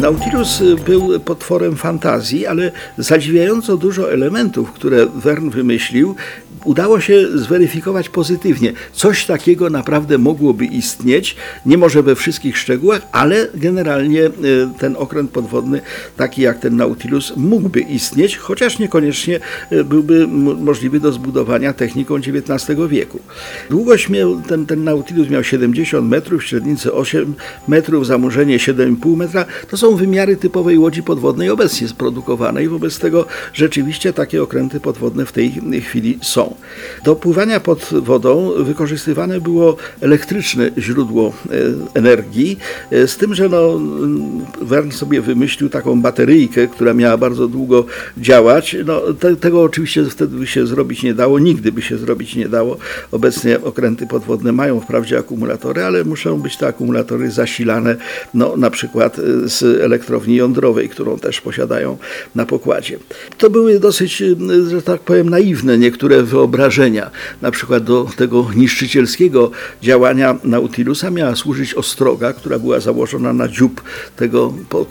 Nautilus y, był potworem fantazji, ale zadziwiająco dużo elementów, które Verne wymyślił, udało się zweryfikować pozytywnie. Coś takiego naprawdę mogłoby istnieć, nie może we wszystkich szczegółach, ale generalnie y, ten okręt podwodny, taki jak ten Nautilus, mógłby istnieć, chociaż niekoniecznie y, byłby możliwy do zbudowania techniką XIX wieku. Długość miał, ten, ten Nautilus miał 70 metrów, średnicę 8 metrów, zanurzenie 7,5 metra. To są wymiary typowej łodzi podwodnej obecnie sprodukowanej. Wobec tego rzeczywiście takie okręty podwodne w tej chwili są. Do pływania pod wodą wykorzystywane było elektryczne źródło e, energii, e, z tym, że no, mm, Verne sobie wymyślił taką bateryjkę, która miała bardzo długo działać. No, te, tego oczywiście wtedy by się zrobić nie dało, nigdy by się zrobić nie dało. Obecnie okręty podwodne mają wprawdzie akumulatory, ale muszą być te akumulatory zasilane no, na przykład e, z elektrowni jądrowej, którą też posiadają na pokładzie. To były dosyć, e, że tak powiem, naiwne niektóre wyobrażenia. Na przykład do tego niszczycielskiego działania Nautilusa miała służyć ostroga, która była założona na dziób tego po-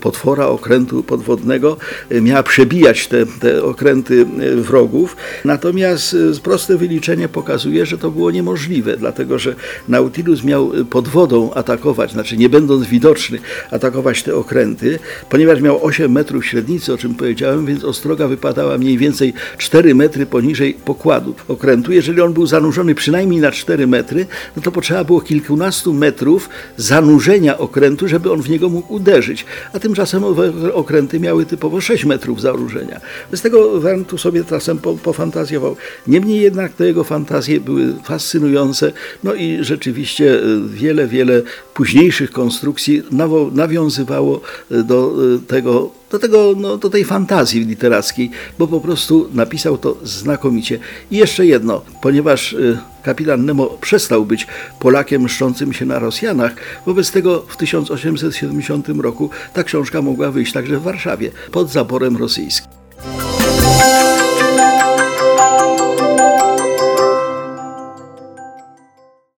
potwora okrętu podwodnego. E, Miała przebijać te, te okręty e, wrogów. Natomiast proste wyliczenie pokazuje, że to było niemożliwe, dlatego że Nautilus miał pod wodą atakować, znaczy nie będąc widoczny, atakować te okręty, ponieważ miał 8 metrów średnicy, o czym powiedziałem, więc ostroga wypadała mniej więcej 4 metry poniżej pokładu okrętu. Jeżeli on był zanurzony przynajmniej na 4 metry, no to potrzeba było kilkunastu metrów zanurzenia okrętu, żeby on w niego mógł uderzyć. A tymczasem okręty miały typowo 6 metrów zanurzenia. Z tego Verne tu sobie czasem po, pofantazjował. Niemniej jednak te jego fantazje były fascynujące, no i rzeczywiście e, wiele, wiele późniejszych konstrukcji nawo- e, do e, tego, do, tego no, do tej fantazji literackiej, bo po prostu napisał to znakomicie. I jeszcze jedno, ponieważ e, kapitan Nemo przestał być Polakiem mszczącym się na Rosjanach, wobec tego w 1870 roku ta książka mogła wyjść także w Warszawie pod zaborem rosyjskim.